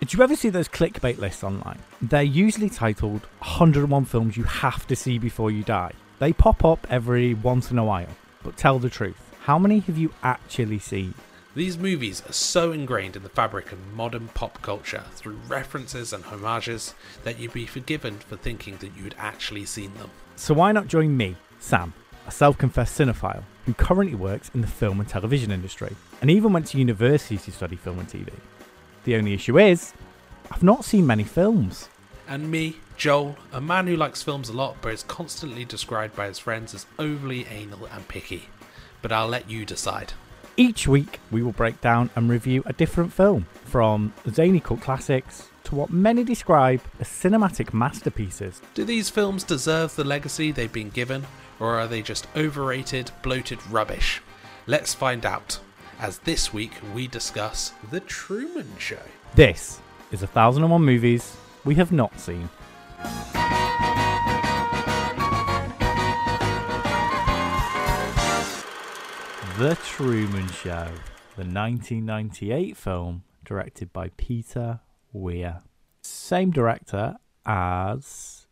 Did you ever see those clickbait lists online? They're usually titled 101 films you have to see before you die. They pop up every once in a while, but tell the truth. How many have you actually seen? These movies are so ingrained in the fabric of modern pop culture through references and homages that you'd be forgiven for thinking that you'd actually seen them. So why not join me, Sam, a self confessed cinephile who currently works in the film and television industry and even went to university to study film and TV? The only issue is, I've not seen many films. And me, Joel, a man who likes films a lot but is constantly described by his friends as overly anal and picky. But I'll let you decide. Each week, we will break down and review a different film, from zany cult classics to what many describe as cinematic masterpieces. Do these films deserve the legacy they've been given, or are they just overrated, bloated rubbish? Let's find out, as this week we discuss The Truman Show. This is a thousand and one movies we have not seen. The Truman Show, the 1998 film directed by Peter Weir. Same director as.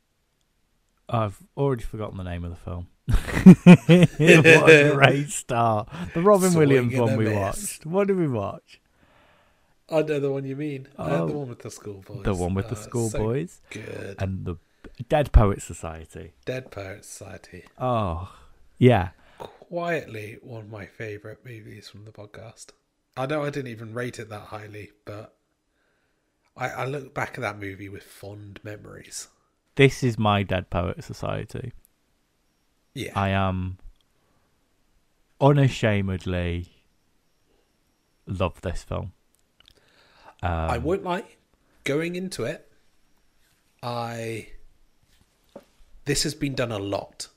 I've already forgotten the name of the film. what a great start. The Robin Swing Williams one we watched. What did we watch? I know the one you mean. Uh, Oh. the one with the schoolboys. The one with the Uh, so schoolboys Good. and the Dead Poet Society. Dead Poet Society. Oh, yeah. Quietly one of my favourite movies from the podcast. I know I didn't even rate it that highly, but I, I look back at that movie with fond memories. This is my Dead Poet Society. Yeah. I am unashamedly love this film. Um, I won't lie. Going into it, I this has been done a lot.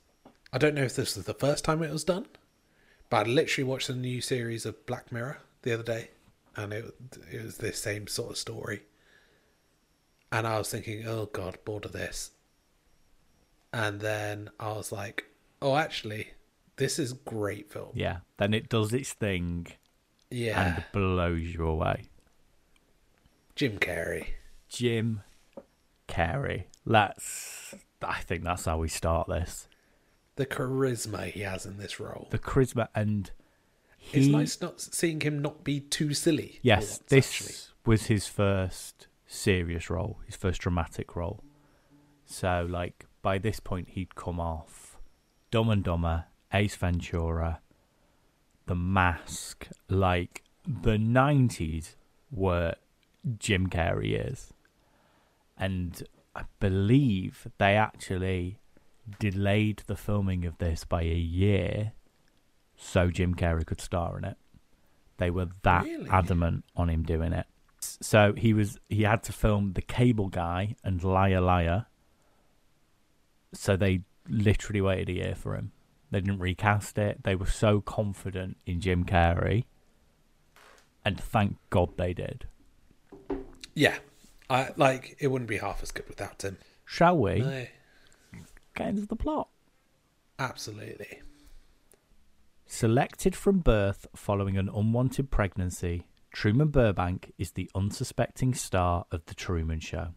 I don't know if this was the first time it was done, but I literally watched a new series of Black Mirror the other day, and it it was this same sort of story. And I was thinking, oh god, bored of this. And then I was like, oh, actually, this is great film. Yeah. Then it does its thing Yeah, and blows you away. Jim Carrey. Jim Carrey. Let's. I think that's how we start this. The charisma he has in this role. The charisma and he. It's nice not seeing him not be too silly. Yes, once, this actually. was his first serious role, his first dramatic role. So, like, by this point, he'd come off Dumb and Dumber, Ace Ventura, The Mask. Like, the 90s were Jim Carrey years. And I believe they actually delayed the filming of this by a year so Jim Carrey could star in it. They were that Really? adamant on him doing it. So he was he had to film The Cable Guy and Liar Liar. So they literally waited a year for him. They didn't recast it. They were so confident in Jim Carrey. And thank God they did. Yeah, I like it. Wouldn't be half as good without him. Shall we No, get into the plot? absolutely. Selected from birth following an unwanted pregnancy, Truman Burbank is the unsuspecting star of The Truman Show,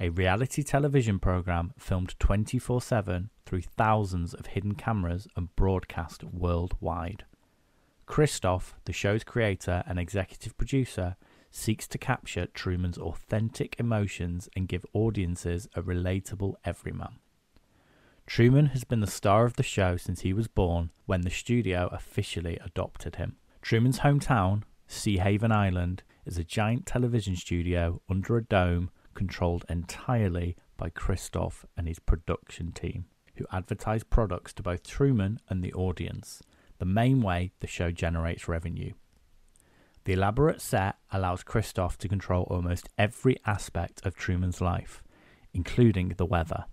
a reality television program filmed 24 7 through thousands of hidden cameras and broadcast worldwide. Christof, the show's creator and executive producer, seeks to capture Truman's authentic emotions and give audiences a relatable everyman. Truman has been the star of the show since he was born when the studio officially adopted him. Truman's hometown, Seahaven Island, is a giant television studio under a dome controlled entirely by Christof and his production team, who advertise products to both Truman and the audience, the main way the show generates revenue. The elaborate set allows Christof to control almost every aspect of Truman's life, including the weather.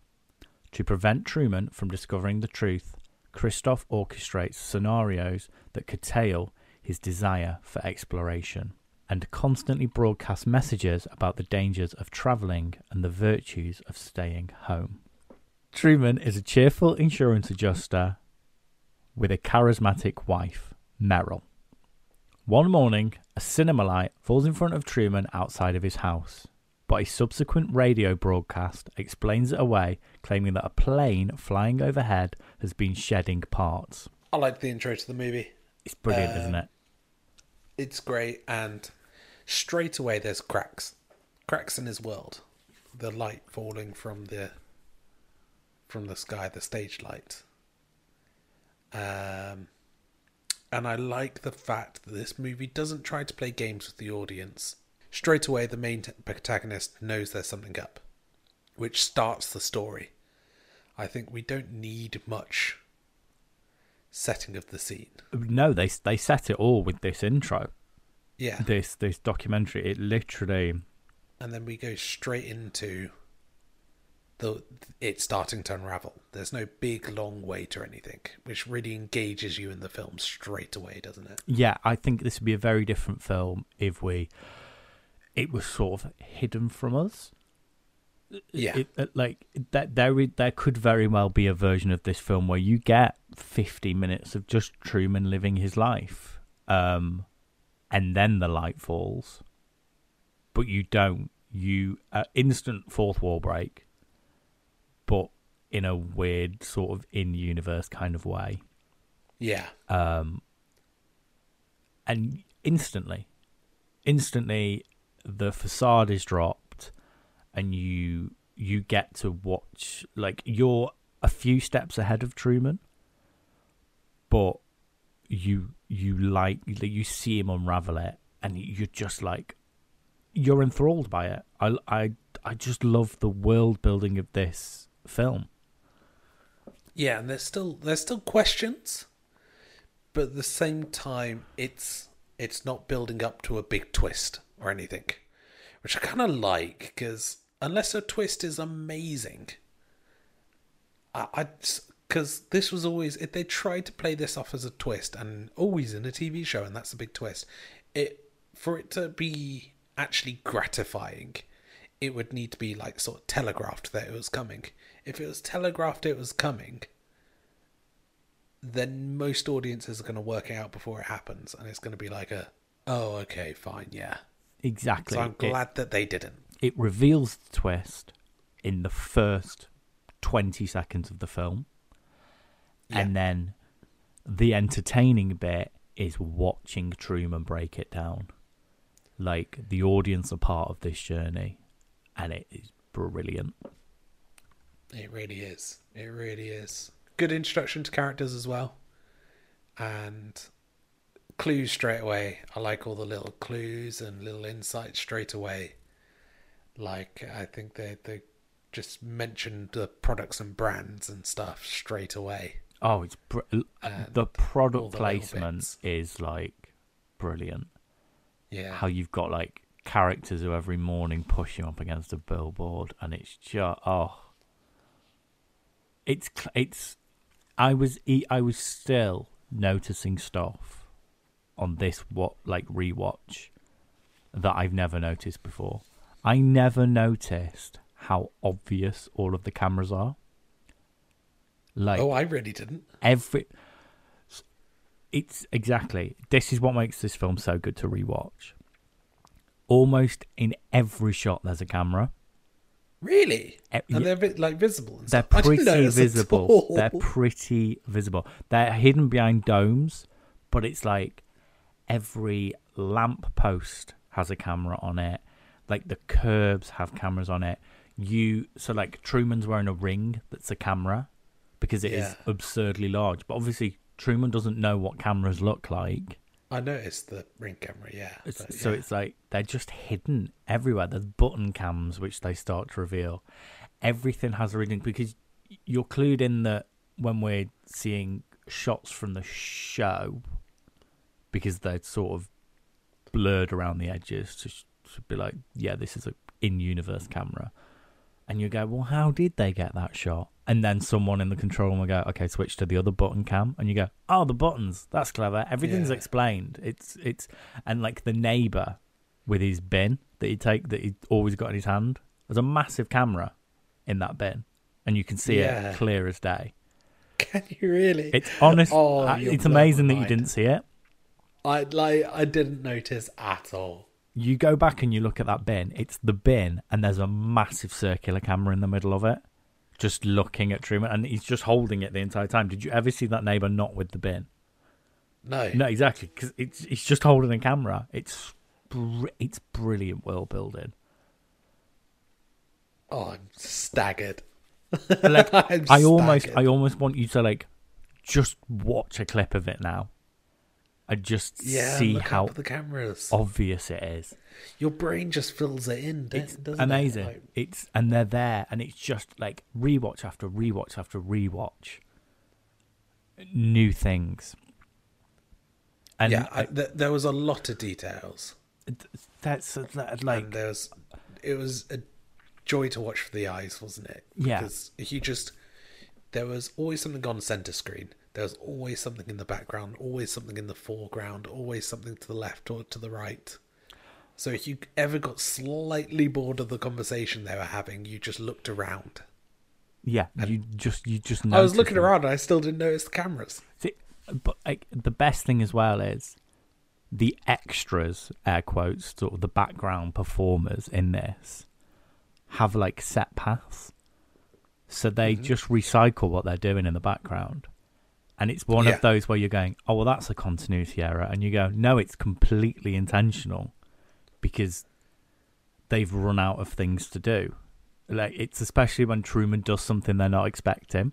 To prevent Truman from discovering the truth, Christof orchestrates scenarios that curtail his desire for exploration and constantly broadcast messages about the dangers of travelling and the virtues of staying home. Truman is a cheerful insurance adjuster with a charismatic wife, Meryl. One morning, A cinema light falls in front of Truman outside of his house, but a subsequent radio broadcast explains it away, claiming that a plane flying overhead has been shedding parts. I like the intro to the movie. It's brilliant, Uh, isn't it? It's great, and straight away there's cracks, cracks in his world. The light falling from the from the sky, the stage light. Um, and I like the fact that this movie doesn't try to play games with the audience. Straight away, the main protagonist knows there's something up, which starts the story. I think we don't need much setting of the scene. No, they they set it all with this intro, Yeah. this this documentary. It literally and then we go straight into the it starting to unravel. There's no big long wait or anything, which really engages you in the film straight away, doesn't it? Yeah, I think this would be a very different film if we it was sort of hidden from us. Yeah. It, it- like that there there could very well be a version of this film where you get 50 minutes of just Truman living his life. Um and then the light falls. But you don't. You uh, instant fourth wall break. But in a weird sort of in universe kind of way yeah. um, and instantly, instantly, the facade is dropped, and you you get to watch like you're a few steps ahead of Truman, but you you like you see him unravel it, and you're just like you're enthralled by it. I I I just love the world building of this film. Yeah, and there's still there's still questions, but at the same time, it's it's not building up to a big twist or anything, which I kind of like because unless a twist is amazing, I, I because this was always if they tried to play this off as a twist and always in a TV show, and that's a big twist. It for it to be actually gratifying, it would need to be like sort of telegraphed that it was coming. If it was telegraphed it was coming, then most audiences are going to work it out before it happens, and it's going to be like a, oh, okay, fine, yeah. Exactly. So I'm It- glad that they didn't. It reveals the twist in the first 20 seconds of the film Yeah. and then the entertaining bit is watching truman break it down like the audience are part of this journey and it is brilliant It really is. It really is. Good introduction to characters as well, and clues straight away. I like all the little clues and little insights straight away. Like I think they they just mentioned the products and brands and stuff straight away. oh it's br- the product the placement is like brilliant Yeah. how you've got like characters who every morning push you up against a billboard and it's just oh it's it's i was I was still noticing stuff on this what like rewatch that i've never noticed before i never noticed how obvious all of the cameras are. Like oh, I really didn't. every it's exactly. This is what makes this film so good to rewatch. Almost in every shot there's a camera. Really? And they're a bit like visible they're stuff. I didn't pretty visible. they're pretty visible. They're hidden behind domes but it's like every lamp post has a camera on it like the curbs have cameras on it you so like truman's wearing a ring that's a camera because it is Yeah. absurdly large but obviously truman doesn't know what cameras look like I noticed the ring camera. Yeah. It's, but so yeah. it's like they're just hidden everywhere. There's button cams which they start to reveal. Everything has a reading because you're clued in that when we're seeing shots from the show, because they're sort of blurred around the edges to, to be like, yeah, this is a in-universe camera, and you go, well, how did they get that shot? And then someone in the control room will go, okay, switch to the other button cam, and you go, oh, the buttons, that's clever. Everything's Yeah. explained. It's it's and like the neighbor with his bin that he take that he always got in his hand. There's a massive camera in that bin, and you can see Yeah. it clear as day. Can you really? It's honest. Oh, uh, it's amazing that you didn't see it. I like I didn't notice at all. You go back and you look at that bin. It's the bin, and there's a massive circular camera in the middle of it, just looking at Truman, and he's just holding it the entire time. Did you ever see that neighbor not with the bin? No. No, exactly, because it's it's just holding a camera. It's br- it's brilliant world building. Oh, I'm staggered. Like I'm I almost staggered. I almost want you to like just watch a clip of it now, and just yeah, see how the cameras. obvious it is. Your brain just fills it in, It's doesn't amazing. it? Like, It's and they're there, and it's just like rewatch after rewatch after rewatch. New things. And yeah, I, th- there was a lot of details. that's uh, that, like and there was, it was a joy to watch for the eyes, wasn't it? Yeah. Because you just, there was always something on center screen. There was always something in the background, always something in the foreground, always something to the left or to the right. So if you ever got slightly bored of the conversation they were having, you just looked around. yeah, and you just you just. I was looking them. around and I still didn't notice the cameras. See, but like the best thing as well is the extras, air quotes, sort of the background performers in this have like set paths, so they Mm-hmm. just recycle what they're doing in the background, and it's one Yeah. of those where you're going, oh well, that's a continuity error, and you go, no, it's completely intentional because they've run out of things to do. Like it's especially when Truman does something they're not expecting.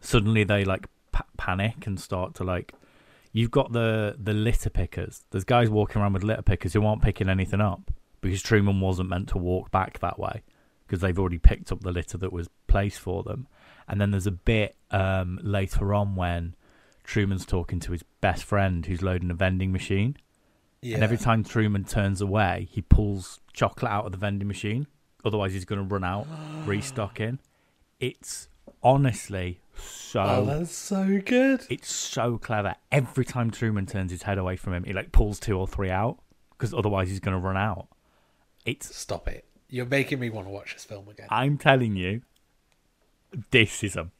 Suddenly they like pa- panic and start to like. You've got the the litter pickers. There's guys walking around with litter pickers who aren't picking anything up because Truman wasn't meant to walk back that way because they've already picked up the litter that was placed for them. And then there's a bit um, later on when Truman's talking to his best friend who's loading a vending machine. Yeah. And every time Truman turns away, he pulls chocolate out of the vending machine. Otherwise, he's going to run out restocking. It's honestly so. Oh, that's so good. it's so clever. Every time Truman turns his head away from him, he like pulls two or three out because otherwise he's going to run out. It's. Stop it. You're making me want to watch this film again. I'm telling you, this is a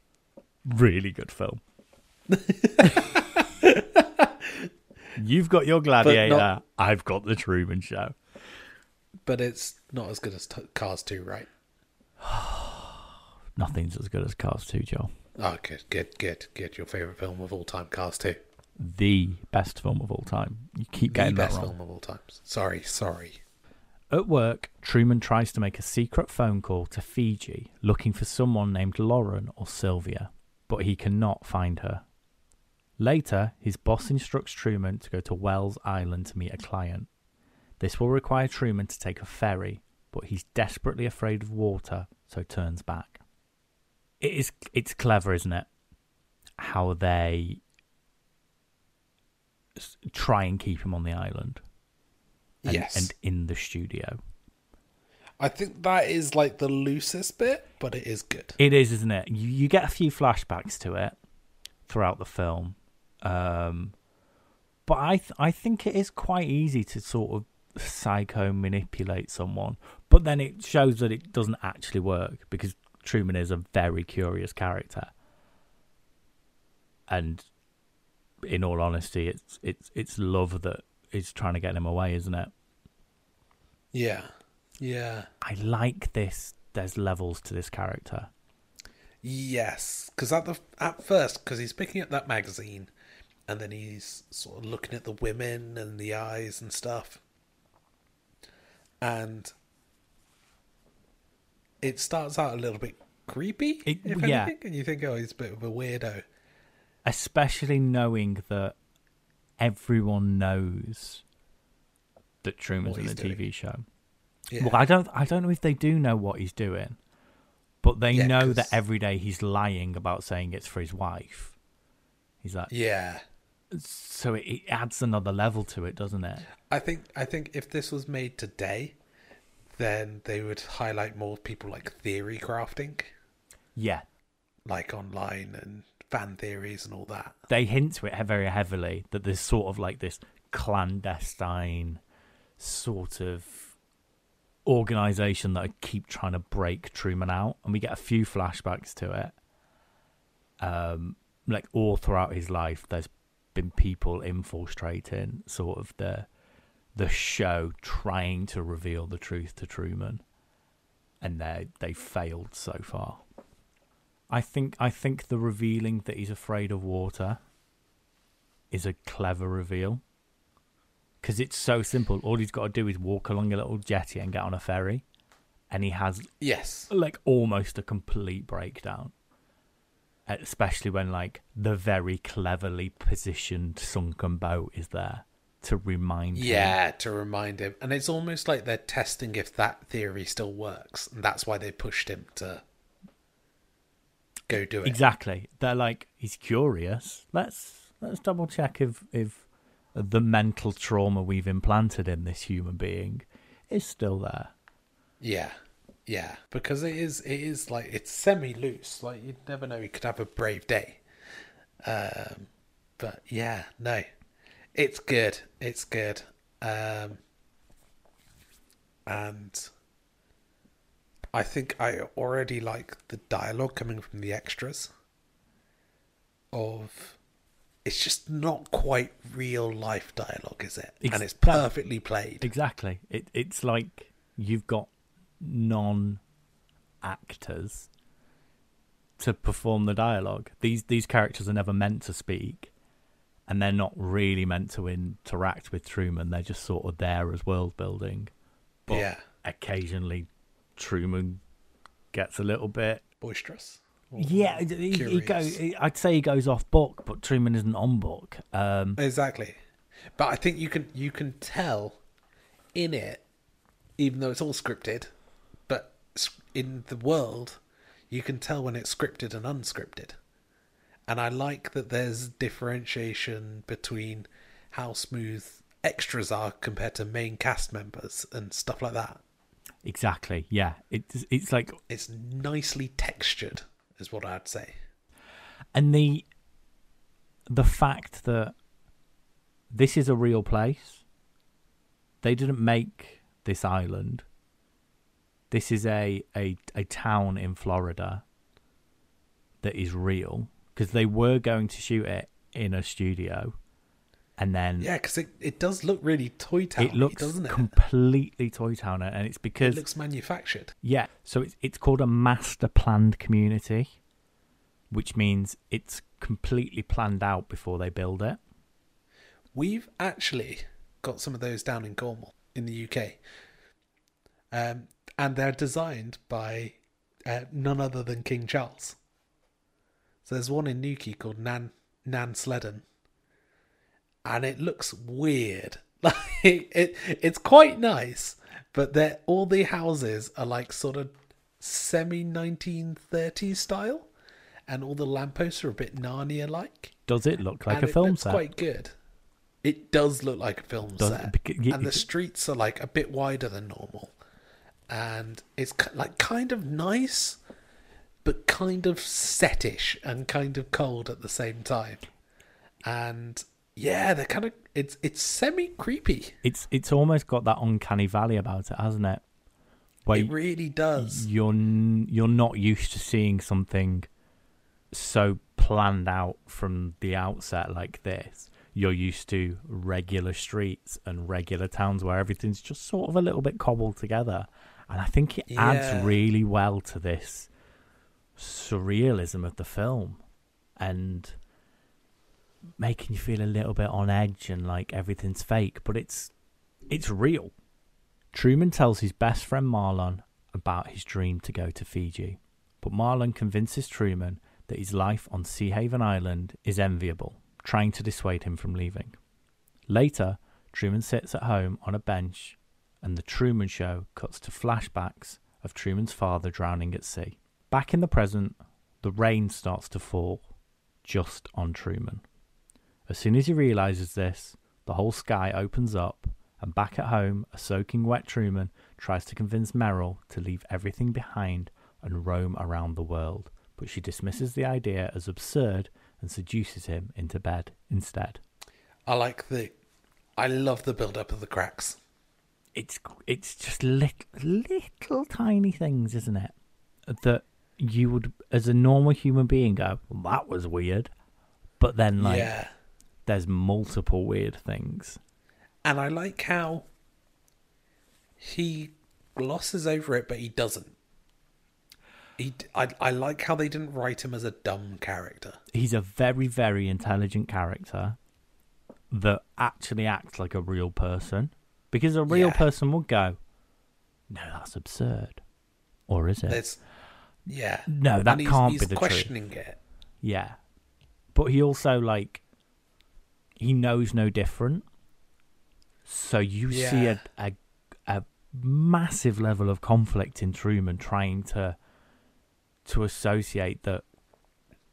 really good film. You've got your Gladiator. I've got the Truman Show. But it's not as good as t- Cars 2, right? Nothing's as good as Cars 2, Joel. Oh, good, good, good, good. Your favourite film of all time, Cars 2. The best film of all time. You keep The getting that best wrong. film of all time. Sorry, sorry. At work, Truman tries to make a secret phone call to Fiji looking for someone named Lauren or Sylvia, but he cannot find her. Later, his boss instructs Truman to go to Wells Island to meet a client. This will require Truman to take a ferry, but he's desperately afraid of water, so turns back. It is it's clever, isn't it? How they try and keep him on the island and, yes. and in the studio. I think that is like the loosest bit, but it is good. It is, isn't it? You, you get a few flashbacks to it throughout the film, um, but I th- I think it is quite easy to sort of psycho manipulate someone. But then it shows that it doesn't actually work because Truman is a very curious character, and in all honesty, it's it's it's love that is trying to get him away, isn't it? Yeah. Yeah. I like this. There's levels to this character. Yes, because at the at first, because he's picking up that magazine, and then he's sort of looking at the women and the eyes and stuff, and it starts out a little bit creepy, It- yeah. anything, and you think, oh, he's a bit of a weirdo. especially knowing that everyone knows that Truman's in the doing. TV show. Yeah. Well, I don't, I don't know if they do know what he's doing, but they Yeah, know 'cause- that every day he's lying about saying it's for his wife. He's like, yeah. so it, it adds another level to it, doesn't it? I think I think if this was made today, then they would highlight more people like theory crafting, Yeah, like online and fan theories and all that. they hint to it very heavily that there's sort of like this clandestine sort of organization that I keep trying to break Truman out, and we get a few flashbacks to it. Um, like all throughout his life, there's been people infiltrating sort of the the show trying to reveal the truth to Truman and they they failed so far. I think I think the revealing that he's afraid of water is a clever reveal because it's so simple. All he's got to do is walk along a little jetty and get on a ferry, and he has Yes. like almost a complete breakdown. Especially when like the very cleverly positioned sunken boat is there to remind him. Yeah, to remind him. And it's almost like they're testing if that theory still works. And that's why they pushed him to go do it. Exactly. They're like he's curious. Let's let's double check if if the mental trauma we've implanted in this human being is still there. Yeah. Yeah. Because it is it is like it's semi loose. Like you'd never know he could have a brave day. Um but yeah, no. It's good. It's good. Um and I think I already like the dialogue coming from the extras of it's just not quite real life dialogue, is it? Ex- and it's perfectly played. Exactly. It it's like you've got non actors to perform the dialogue. These these characters are never meant to speak and they're not really meant to interact with Truman. They're just sort of there as world building. But yeah. occasionally Truman gets a little bit Boisterous. Yeah, he, he goes. I'd say he goes off book, but Truman isn't on book. Um, Exactly. But I think you can you can tell in it, even though it's all scripted, but in the world, you can tell when it's scripted and unscripted. And I like that there's differentiation between how smooth extras are compared to main cast members and stuff like that. Exactly. Yeah, it's it's like, It's nicely textured, is what I'd say. and the the fact that this is a real place. They didn't make this island. This is a a, a town in Florida that is real because they were going to shoot it in a studio, and then Yeah, because it, it does look really toy town, it looks doesn't it? completely Toy Town, and it's because it looks manufactured. yeah, so it's it's called a master planned community, which means it's completely planned out before they build it. We've actually got some of those down in Cornwall in the UK. Um, and they're designed by uh, none other than King Charles. So there's one in Newquay called Nan Nansledan. And it looks weird. Like it it's quite nice, but they're all the houses are like sort of semi 1930s style and all the lampposts are a bit Narnia like Does it look like and a it film looks set? quite good. It does look like a film Does- set, bec- y- and the streets are like a bit wider than normal, and it's like kind of nice, but kind of setish and kind of cold at the same time. And yeah, they're kind of it's it's semi creepy. It's it's almost got that uncanny valley about it, hasn't it? Where It really does. you're you're not used to seeing something so planned out from the outset like this. You're used to regular streets and regular towns where everything's just sort of a little bit cobbled together, and I think it Yeah. adds really well to this surrealism of the film, and making you feel a little bit on edge and like everything's fake, but it's it's real. Truman tells his best friend Marlon about his dream to go to Fiji, but Marlon convinces Truman that his life on Seahaven Island is enviable, trying to dissuade him from leaving. Later, Truman sits at home on a bench, and the Truman Show cuts to flashbacks of Truman's father drowning at sea. Back in the present, the rain starts to fall just on Truman. As soon as he realizes this, the whole sky opens up, and back at home, a soaking wet Truman tries to convince Meryl to leave everything behind and roam around the world, but she dismisses the idea as absurd and seduces him into bed instead. I like the, I love the build up of the cracks. It's it's just little, little tiny things, isn't it? That you would, as a normal human being, go, well, "That was weird," but then like yeah, there's multiple weird things. And I like how he glosses over it, but he doesn't. He, I, I like how they didn't write him as a dumb character. He's a very, very intelligent character that actually acts like a real person. Because a real Yeah. person would go, No, that's absurd. Or is it? There's, yeah, No, that he's, can't he's be the truth. questioning it. Yeah. But he also like he knows no different. So you see a, a a massive level of conflict in Truman trying to to associate that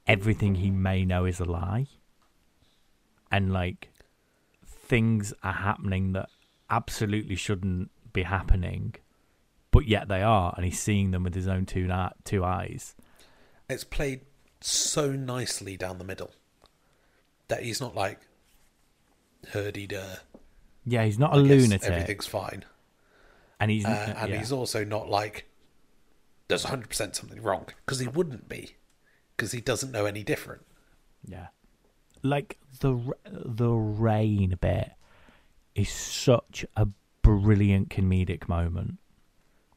everything he may know is a lie. And like things are happening that absolutely shouldn't be happening, but yet they are, and he's seeing them with his own two na- two eyes. It's played so nicely down the middle that he's not like herdy der. Yeah, he's not a I lunatic, Everything's fine. and he's Uh, and yeah. he's also not like there's 100% something wrong because he wouldn't be because he doesn't know any different. Yeah, like the the rain bit is such a brilliant comedic moment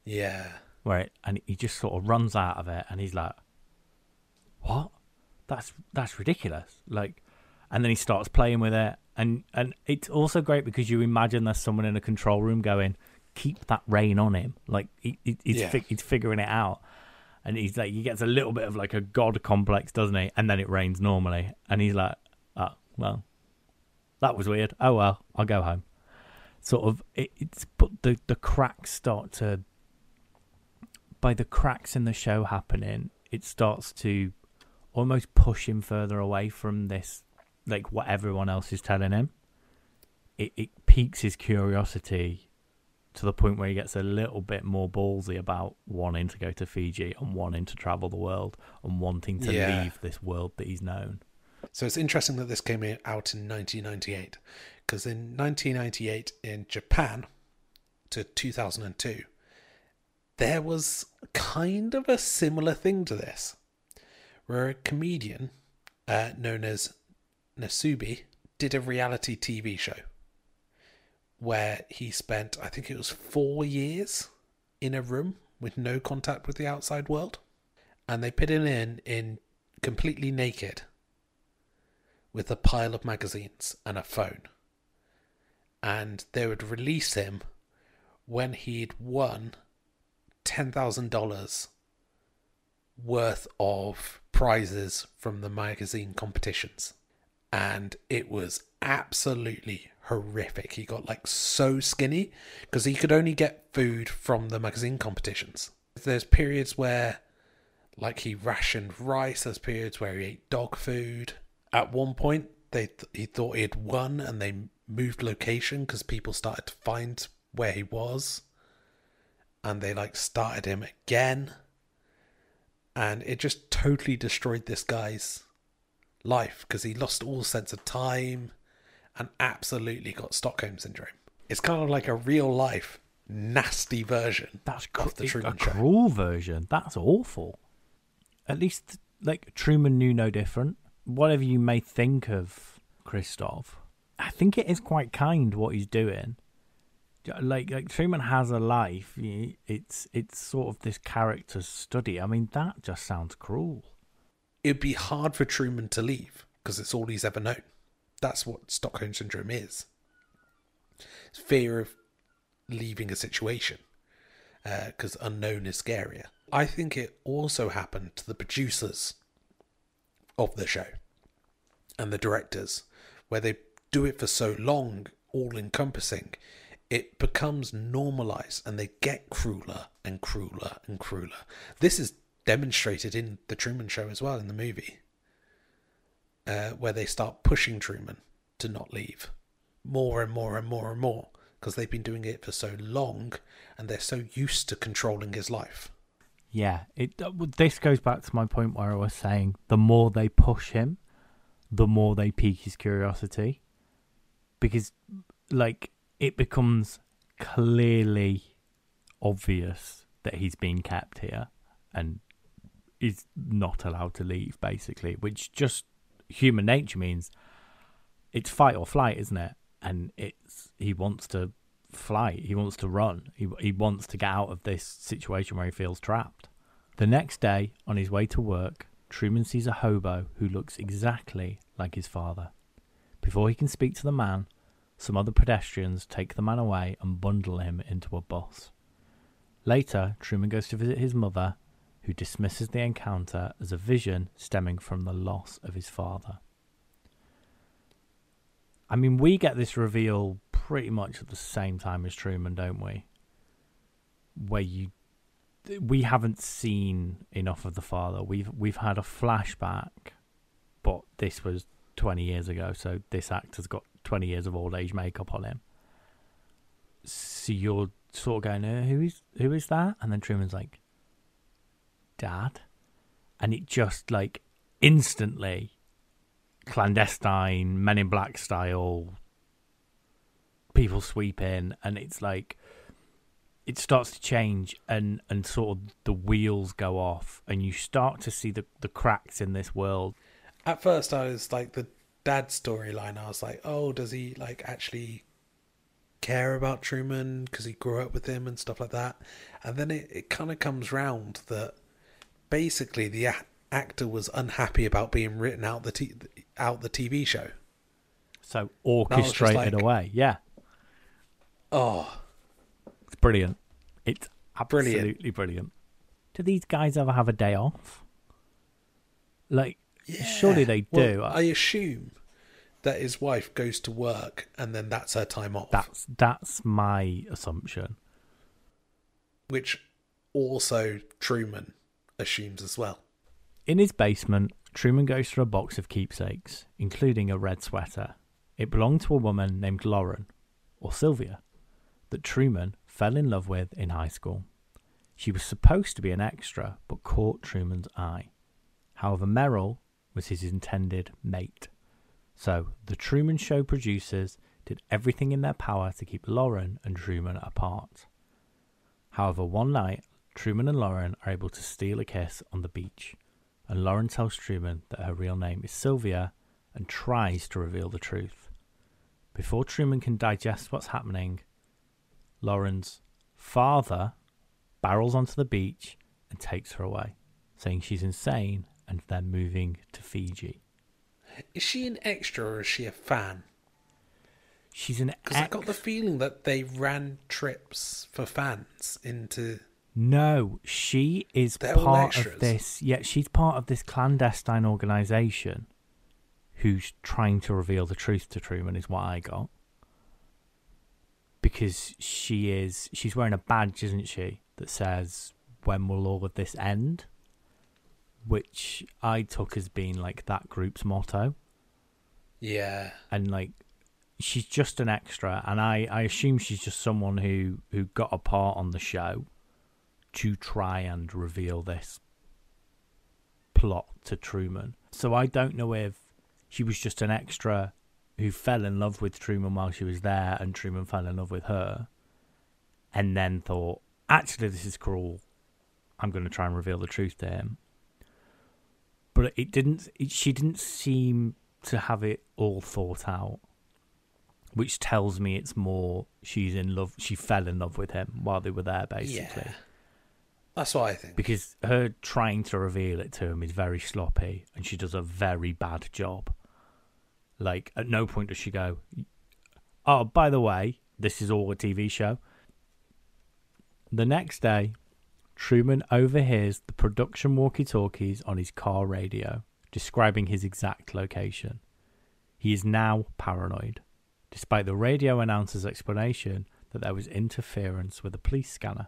Yeah. where it, and he just sort of runs out of it, and he's like, "What? That's that's ridiculous!" Like, and then he starts playing with it, and and it's also great because you imagine there's someone in a control room going, "Keep that rain on him," like he, he, he's Yeah. fi- he's figuring it out. And he's like, he gets a little bit of like a god complex, doesn't he? And then it rains normally, and he's like, "Oh well, that was weird. Oh well, I'll go home." Sort of, it, it's but the the cracks start to. By the cracks in the show happening, it starts to almost push him further away from this, like what everyone else is telling him. It it piques his curiosity to the point where he gets a little bit more ballsy about wanting to go to Fiji and wanting to travel the world and wanting to Yeah. leave this world that he's known. So it's interesting that this came out in 1998 because in 1998 in Japan to 2002 there was kind of a similar thing to this where a comedian uh, known as Nasubi did a reality TV show where he spent I think it was 4 years in a room with no contact with the outside world and they put him in in completely naked with a pile of magazines and a phone. And they would release him when he'd won $10,000 worth of prizes from the magazine competitions. And it was absolutely horrific. He got like so skinny because he could only get food from the magazine competitions. There's periods where like he rationed rice. There's periods where he ate dog food. At one point, they th- he thought he had won, and they moved location because people started to find where he was, and they like started him again, and it just totally destroyed this guy's life because he lost all sense of time, and absolutely got Stockholm syndrome. It's kind of like a real life nasty version That's cr- of the a Truman Show. cruel version. That's awful. At least, like Truman knew no different. Whatever you may think of Christof, I think it is quite kind what he's doing. Like, like Truman has a life. It's it's sort of this character's study. I mean, that just sounds cruel. It'd be hard for Truman to leave because it's all he's ever known. That's what Stockholm syndrome is. It's fear of leaving a situation uh, because unknown is scarier. I think it also happened to the producers of the show and the directors, where they do it for so long, all encompassing, it becomes normalized and they get crueler and crueler and crueler. This is demonstrated in the Truman Show as well in the movie, uh, where they start pushing Truman to not leave more and more and more and more because they've been doing it for so long and they're so used to controlling his life. Yeah, it. uh, This goes back to my point where I was saying the more they push him, the more they pique his curiosity, because like it becomes clearly obvious that he's being kept here and is not allowed to leave, basically, which just human nature means it's fight or flight, isn't it? And it's he wants to fly, he wants to run, he he wants to get out of this situation where he feels trapped. The next day, on his way to work, Truman sees a hobo who looks exactly like his father. Before he can speak to the man, some other pedestrians take the man away and bundle him into a bus. Later, Truman goes to visit his mother, who dismisses the encounter as a vision stemming from the loss of his father. I mean, we get this reveal pretty much at the same time as Truman, don't we? Where you we haven't seen enough of the father. We've we've had a flashback, but this was twenty years ago, so this actor's got twenty years of old age makeup on him. So you're sort of going, uh, "Who is who is that?" And then Truman's like, "Dad," and it just like instantly clandestine Men in Black style people sweep in, and it's like it starts to change and and sort of the wheels go off and you start to see the the cracks in this world At first, I was like the dad storyline. I was like, oh, does he like actually care about Truman because he grew up with him and stuff like that? And then it, it kind of comes round that basically the actor was unhappy about being written out the t- out the TV show. so orchestrated like- away yeah Oh, it's brilliant it's absolutely brilliant. do these guys ever have a day off like yeah. surely they Well, do I assume that his wife goes to work and then that's her time off. that's that's my assumption which also Truman assumes as well. In his basement, Truman goes through a box of keepsakes, including a red sweater. It belonged to a woman named Lauren, or Sylvia, that Truman fell in love with in high school. She was supposed to be an extra, but caught Truman's eye. However, Meryl was his intended mate. So, the Truman Show producers did everything in their power to keep Lauren and Truman apart. However, one night, Truman and Lauren are able to steal a kiss on the beach and Lauren tells Truman that her real name is Sylvia and tries to reveal the truth. Before Truman can digest what's happening, Lauren's father barrels onto the beach and takes her away, saying she's insane and they're moving to Fiji. Is she an extra or is she a fan? She's an extra. Because I got the feeling that they ran trips for fans into. No, she is They're part of this. Yeah, she's part of this clandestine organization who's trying to reveal the truth to Truman, is what I got. Because she is, she's wearing a badge, isn't she, that says, When will all of this end? Which I took as being like that group's motto Yeah. and like she's just an extra and i i assume she's just someone who who got a part on the show to try and reveal this plot to truman. So i don't know if she was just an extra who fell in love with truman while she was there and truman fell in love with her and then thought actually this is cruel. I'm going to try and reveal the truth to him. But it didn't it, she didn't seem to have it all thought out which tells me it's more she's in love she fell in love with him while they were there basically. Yeah. That's what I think. because her trying to reveal it to him is very sloppy and she does a very bad job. Like at no point does she go oh by the way this is all a tv show. The next day truman overhears the production walkie-talkies on his car radio describing his exact location. He is now paranoid despite the radio announcer's explanation that there was interference with a police scanner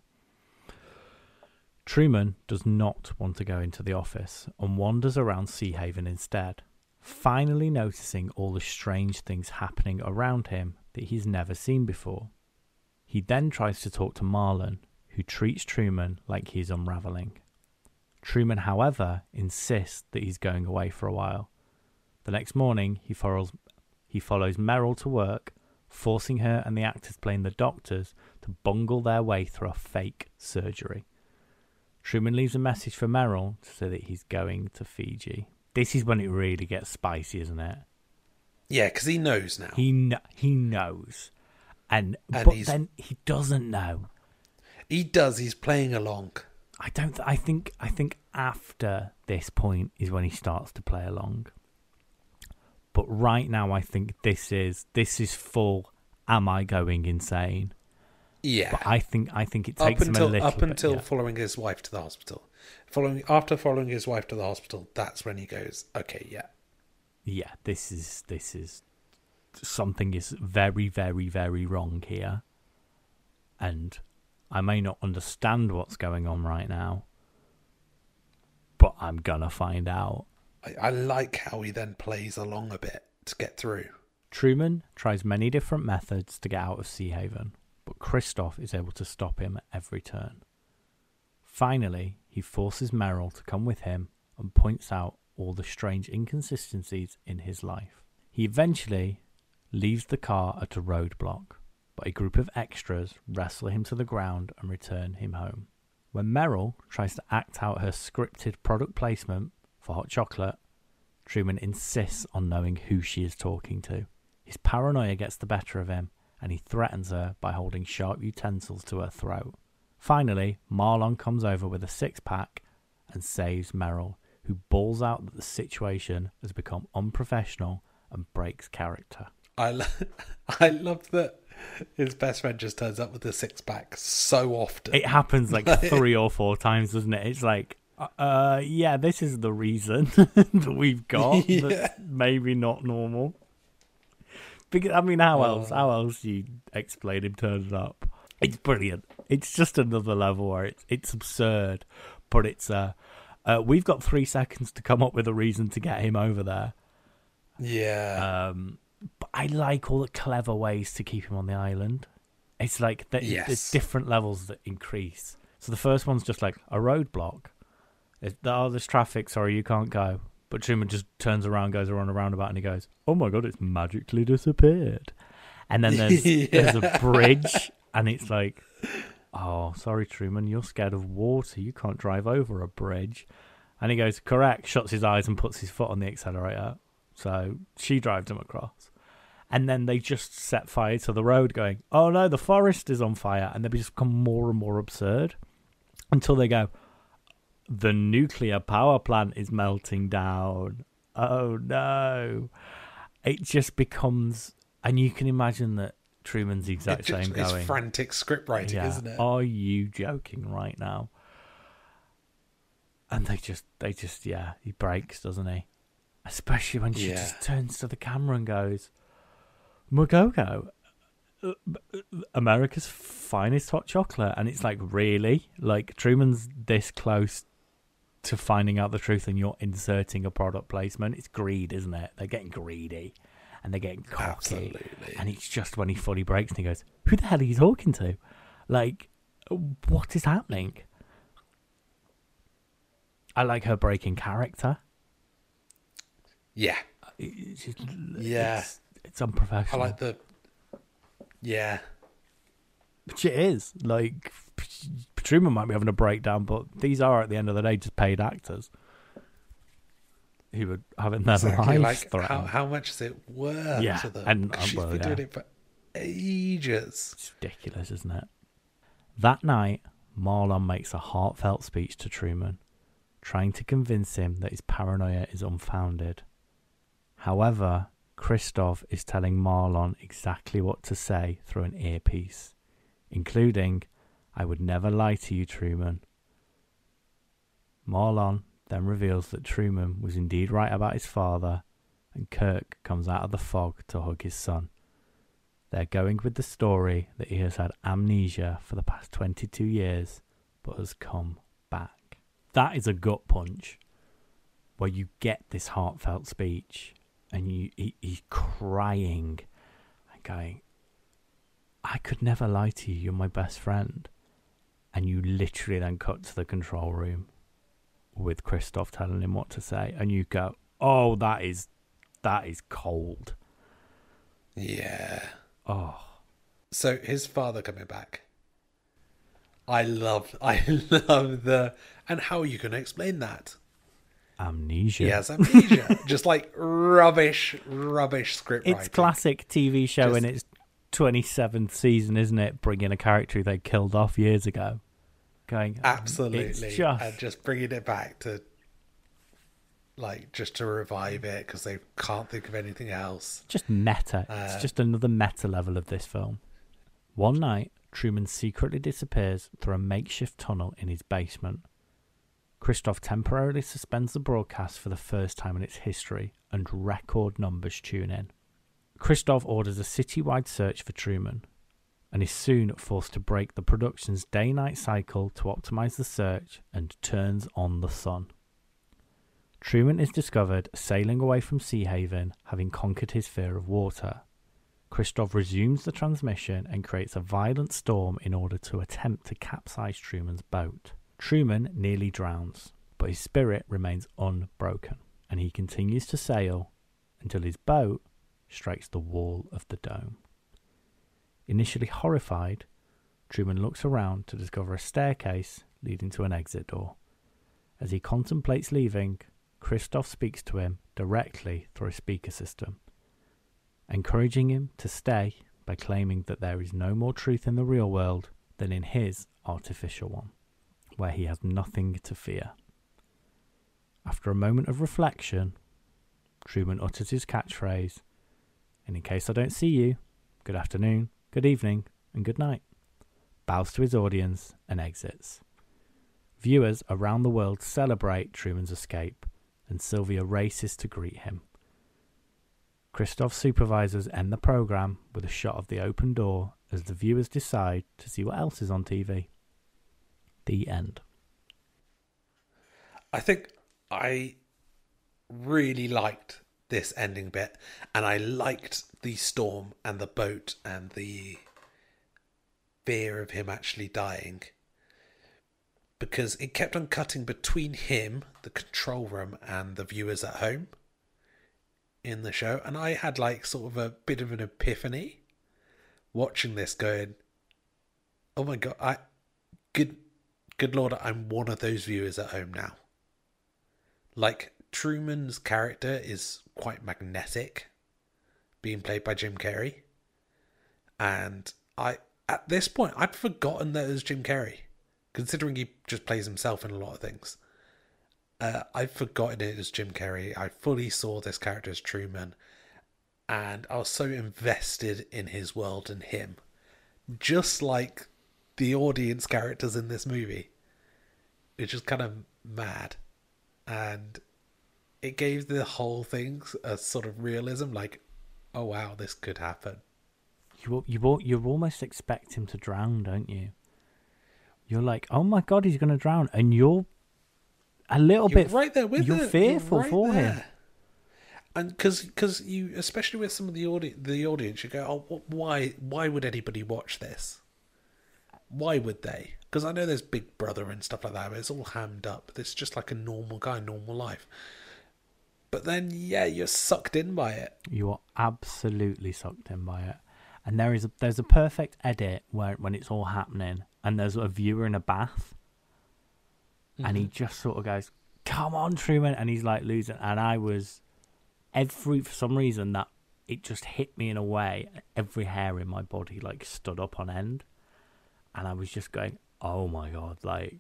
Truman does not want to go into the office and wanders around Seahaven instead, finally noticing all the strange things happening around him that he's never seen before. He then tries to talk to Marlon, who treats Truman like he's unraveling. Truman, however, insists that he's going away for a while. The next morning, he follows, he follows Meryl to work, forcing her and the actors playing the doctors to bungle their way through a fake surgery. Truman leaves a message for Meryl to say that he's going to Fiji. This is when it really gets spicy, isn't it? Yeah, because he knows now. He kn- he knows, and, And but he's- then he doesn't know. He does. He's playing along. I don't. Th- I think. I think after this point is when he starts to play along. But right now, I think this is this is full. Am I going insane? Yeah. But I think I think it up takes him a until little up bit, until yeah. following his wife to the hospital. Following after following his wife to the hospital, that's when he goes, okay, yeah, yeah, this is this is something is very very very wrong here, and I may not understand what's going on right now, but I'm gonna find out. I, I like how he then plays along a bit to get through. Truman tries many different methods to get out of Seahaven, but Christof is able to stop him at every turn. Finally, he forces Meryl to come with him and points out all the strange inconsistencies in his life. He eventually leaves the car at a roadblock, but a group of extras wrestle him to the ground and return him home. When Meryl tries to act out her scripted product placement for hot chocolate, Truman insists on knowing who she is talking to. His paranoia gets the better of him, and he threatens her by holding sharp utensils to her throat. Finally, Marlon comes over with a six pack and saves Meryl, who bawls out that the situation has become unprofessional and breaks character. I lo- I love that his best friend just turns up with a six pack so often. It happens like three or four times, doesn't it? It's like, uh, uh yeah, this is the reason that we've got. Yeah. That's maybe not normal. Because I mean, how else? Oh. How else do you explain him turning up? It's brilliant. It's just another level where it's it's absurd, but it's uh, uh we've got three seconds to come up with a reason to get him over there. yeah, Um, but I like all the clever ways to keep him on the island. It's like th- Yes. there's different levels that increase. So the first one's just like a roadblock. It's, oh, there's traffic. Sorry, you can't go. But Truman just turns around, goes around a roundabout, and he goes, "Oh my god, it's magically disappeared." And then there's there's a bridge, and it's like, "Oh, sorry, Truman, you're scared of water. You can't drive over a bridge." And he goes, "Correct." Shuts his eyes and puts his foot on the accelerator. So she drives him across. And then they just set fire to the road, going, Oh no, the forest is on fire. And they become more and more absurd until they go, The nuclear power plant is melting down. Oh no. It just becomes, and you can imagine that Truman's the it exact just, same it's going. frantic script writing, Yeah. isn't it? Are you joking right now? And they just, they just, yeah, he breaks, doesn't he? Especially when she Yeah. just turns to the camera and goes, Mococoa, uh, uh, America's finest hot chocolate. And it's like, really? Like, Truman's this close to finding out the truth and you're inserting a product placement. It's greed, isn't it? They're getting greedy and they're getting cocky. Absolutely. And it's just when he fully breaks and he goes, Who the hell are you talking to? Like, what is happening? I like her breaking character. yeah, It's, Yeah. it's, it's I like the. Yeah, Which it is. Like, Truman might be having a breakdown, but these are, at the end of the day, just paid actors who are having their exactly. lives Like how how much is it worth Yeah, to them? and, uh, she's well, been yeah. doing it for ages. It's ridiculous, isn't it? That night, Marlon makes a heartfelt speech to Truman, trying to convince him that his paranoia is unfounded. However, Christof is telling Marlon exactly what to say through an earpiece, including, I would never lie to you, Truman. Marlon then reveals that Truman was indeed right about his father, and Kirk comes out of the fog to hug his son. They're going with the story that he has had amnesia for the past 22 years, but has come back. That is a gut punch where you get this heartfelt speech and you he, he's crying and going, I could never lie to you, you're my best friend. And you literally then cut to the control room with Christof telling him what to say, and you go, Oh, that is that is cold. Yeah. Oh. So his father coming back. I love, I love the, and how are you going to explain that? amnesia. Has amnesia. Just like rubbish, rubbish script it's writing. classic TV show in its 27th season, isn't it? Bringing a character they killed off years ago. Going, Absolutely. It's just, And just bringing it back to, like, just to revive it because they can't think of anything else. just meta. Uh, it's just another meta level of this film. One night, Truman secretly disappears through a makeshift tunnel in his basement. Christof temporarily suspends the broadcast for the first time in its history, and record numbers tune in. Christof orders a citywide search for Truman, and is soon forced to break the production's day night cycle to optimize the search and turns on the sun. Truman is discovered sailing away from Seahaven, having conquered his fear of water. Christof resumes the transmission and creates a violent storm in order to attempt to capsize Truman's boat. Truman nearly drowns, but his spirit remains unbroken, and he continues to sail until his boat strikes the wall of the dome. Initially horrified, Truman looks around to discover a staircase leading to an exit door. As he contemplates leaving, Christof speaks to him directly through a speaker system, encouraging him to stay by claiming that there is no more truth in the real world than in his artificial one, where he has nothing to fear. After a moment of reflection, Truman utters his catchphrase, and in case I don't see you, good afternoon, good evening, and good night, bows to his audience and exits. Viewers around the world celebrate Truman's escape, and Sylvia races to greet him. Christof's supervisors end the program with a shot of the open door as the viewers decide to see what else is on TV. The end. I think I really liked this ending bit, and I liked the storm and the boat and the fear of him actually dying. Because it kept on cutting between him, the control room, and the viewers at home in the show, and I had like sort of a bit of an epiphany watching this, going, "Oh my god, I good, good lord, I'm one of those viewers at home now." Like Truman's character is quite magnetic, being played by Jim Carrey, and I at this point I'd forgotten that it was Jim Carrey, considering he just plays himself in a lot of things. Uh, I'd forgotten it was Jim Carrey. I fully saw this character as Truman, and I was so invested in his world and him, just like the audience characters in this movie. It's just kind of mad, and it gave the whole thing a sort of realism. Like, oh wow, this could happen. You you al- you almost expect him to drown, don't you? You're like, oh my god, he's gonna drown, and you're a little You're bit right there with you're it. fearful right for him. And because because you especially with some of the audience the audience you go oh wh- why why would anybody watch this? Why would they? Because I know there's Big Brother and stuff like that, but it's all hammed up. It's just like a normal guy, normal life. But then yeah, you're sucked in by it. You are absolutely sucked in by it. And there is a, there's a perfect edit where when it's all happening, and there's a viewer in a bath, and Mm-hmm. he just sort of goes, "Come on, Truman," and he's like losing. And I was every for some reason that it just hit me in a way. Every hair in my body like stood up on end, and I was just going, "Oh my god!" Like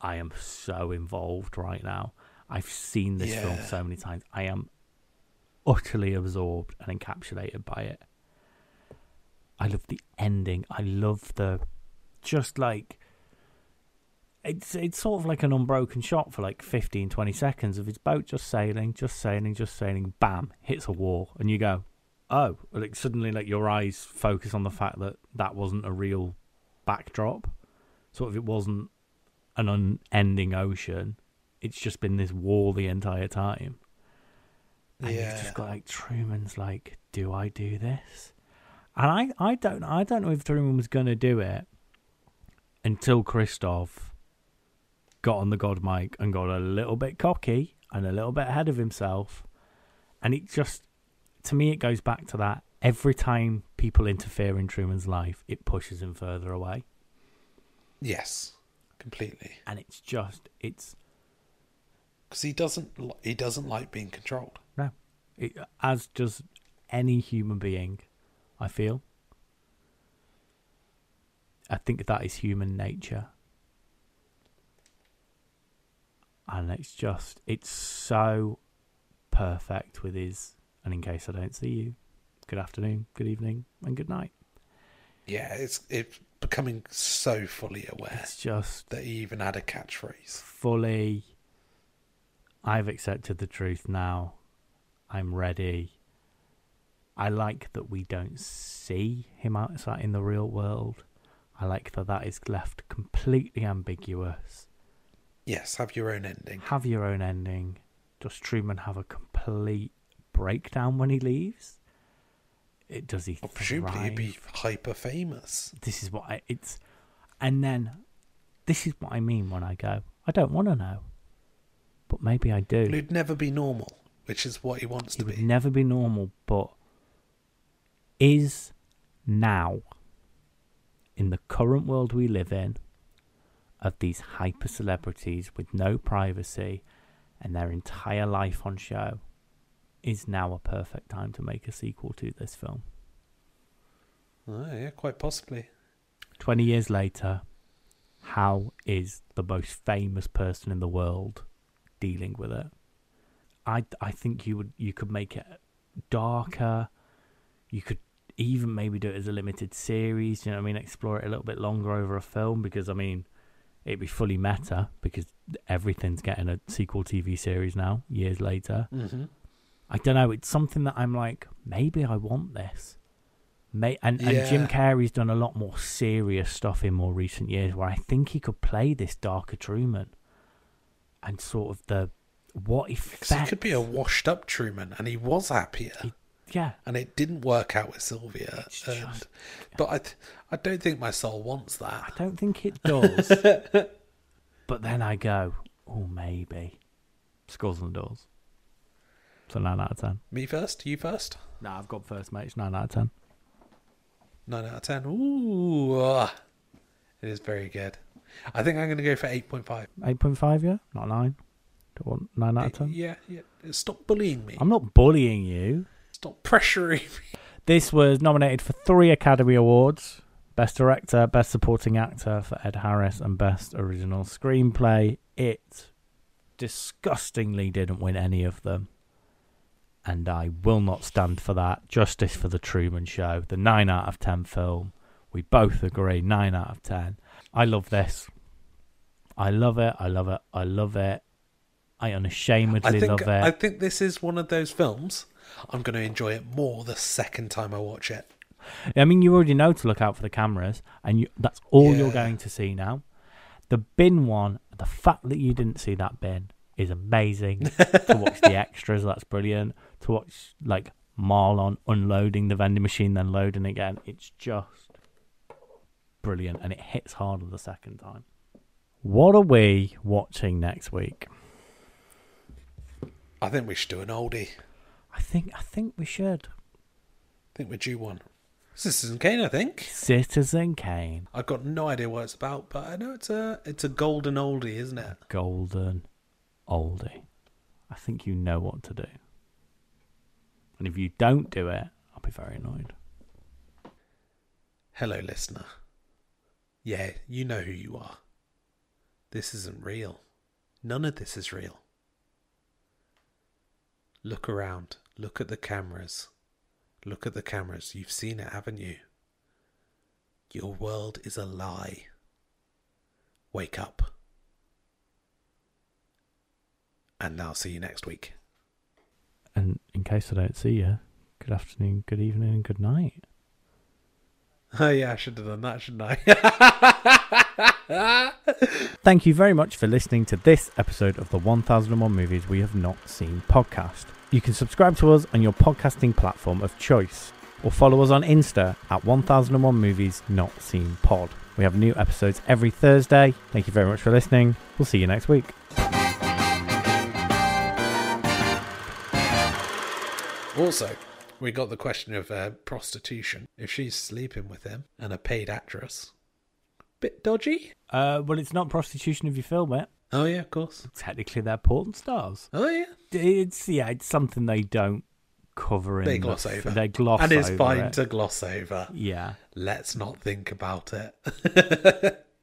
I am so involved right now. I've seen this film so many times. I am utterly absorbed and encapsulated by it. I love the ending. I love the just like it's it's sort of like an unbroken shot for like 15 20 seconds of his boat just sailing, just sailing, just sailing, bam, hits a wall and you go, "Oh, like suddenly like your eyes focus on the fact that that wasn't a real backdrop. Sort of it wasn't an unending ocean. It's just been this wall the entire time. And you've just got like Truman's like, do I do this? And I, I don't I don't know if Truman was gonna do it until Christof got on the god mic and got a little bit cocky and a little bit ahead of himself. And it just to me it goes back to that. Every time people interfere in Truman's life, it pushes him further away. Yes, completely. And it's just it's because he doesn't he doesn't like being controlled. No, it, as does any human being. I feel. I think that is human nature. And it's just, it's so perfect with his, and in case I don't see you, good afternoon, good evening, and good night. Yeah, it's it's becoming so fully aware It's just that he even had a catchphrase. fully, I've accepted the truth now. I'm ready. I like that we don't see him outside in the real world. I like that that is left completely ambiguous. Yes, have your own ending. Have your own ending. Does Truman have a complete breakdown when he leaves? It does he Well, presumably he'd be hyper famous. This is what I, it's, and then this is what I mean when I go. I don't want to know, but maybe I do. He'd never be normal, which is what he wants to be. it to would be. never be normal, but is now in the current world we live in of these hyper celebrities with no privacy and their entire life on show is now a perfect time to make a sequel to this film. Oh, yeah, quite possibly. 20 years later, how is the most famous person in the world dealing with it? I, I think you would you could make it darker. You could even maybe do it as a limited series. You know what I mean? Explore it a little bit longer over a film because I mean, it'd be fully meta because everything's getting a sequel TV series now. Years later, Mm-hmm. I don't know. It's something that I'm like, maybe I want this. May and, and Jim Yeah. Carrey's done a lot more serious stuff in more recent years, where I think he could play this darker Truman, and sort of the what effect. he could be a washed up Truman, and he was happier, He- yeah, and it didn't work out with Sylvia. And, just- But I, th- I don't think my soul wants that. I don't think it does. but then I go, oh maybe. Skulls and doors. So nine out of ten. Me first, you first. Nah, I've got first mate. It's nine out of ten. Nine out of ten. Ooh, ah. it is very good. I think I'm going to go for eight point five. Eight point five, yeah, not nine. Don't want nine out of ten. Yeah, yeah. Stop bullying me. I'm not bullying you. Stop pressuring me. This was nominated for three Academy Awards Best Director, Best Supporting Actor for Ed Harris, and Best Original Screenplay. It disgustingly didn't win any of them. And I will not stand for that. Justice for the Truman Show, the 9 out of 10 film. We both agree, 9 out of 10. I love this. I love it. I love it. I love it. I unashamedly I think love it. I think this is one of those films. I'm going to enjoy it more the second time I watch it. I mean, you already know to look out for the cameras, and you, that's all you're going to see now. The bin one, the fact that you didn't see that bin is amazing. to watch the extras, that's brilliant. To watch like Marlon unloading the vending machine, then loading again, it's just brilliant, and it hits harder the second time. What are we watching next week? I think we should do an oldie. I think I think we should I think we're due one. Citizen Kane, I think. Citizen Kane, I've got no idea what it's about, but I know it's a it's a golden oldie, isn't it? golden oldie. I think you know what to do. And if you don't do it, I'll be very annoyed. Hello, listener. Yeah, you know who you are. This isn't real. None of this is real. Look around. Look at the cameras. Look at the cameras. You've seen it, haven't you? Your world is a lie. Wake up. And I'll see you next week. And in case I don't see you, good afternoon, good evening, and good night. Oh, yeah, I should have done that, shouldn't I? Thank you very much for listening to this episode of the 1001 Movies We Have Not Seen podcast. You can subscribe to us on your podcasting platform of choice or follow us on Insta at 1001 Movies Not Seen Pod. We have new episodes every Thursday. Thank you very much for listening. We'll see you next week. Also, we got the question of uh, prostitution. If she's sleeping with him and a paid actress, bit dodgy. Uh, well, it's not prostitution if you film it. Oh yeah, of course. Technically, they're porn stars. Oh yeah. It's yeah, it's something they don't cover in. They gloss over. They gloss and it's fine it. to gloss over. Yeah. Let's not think about it.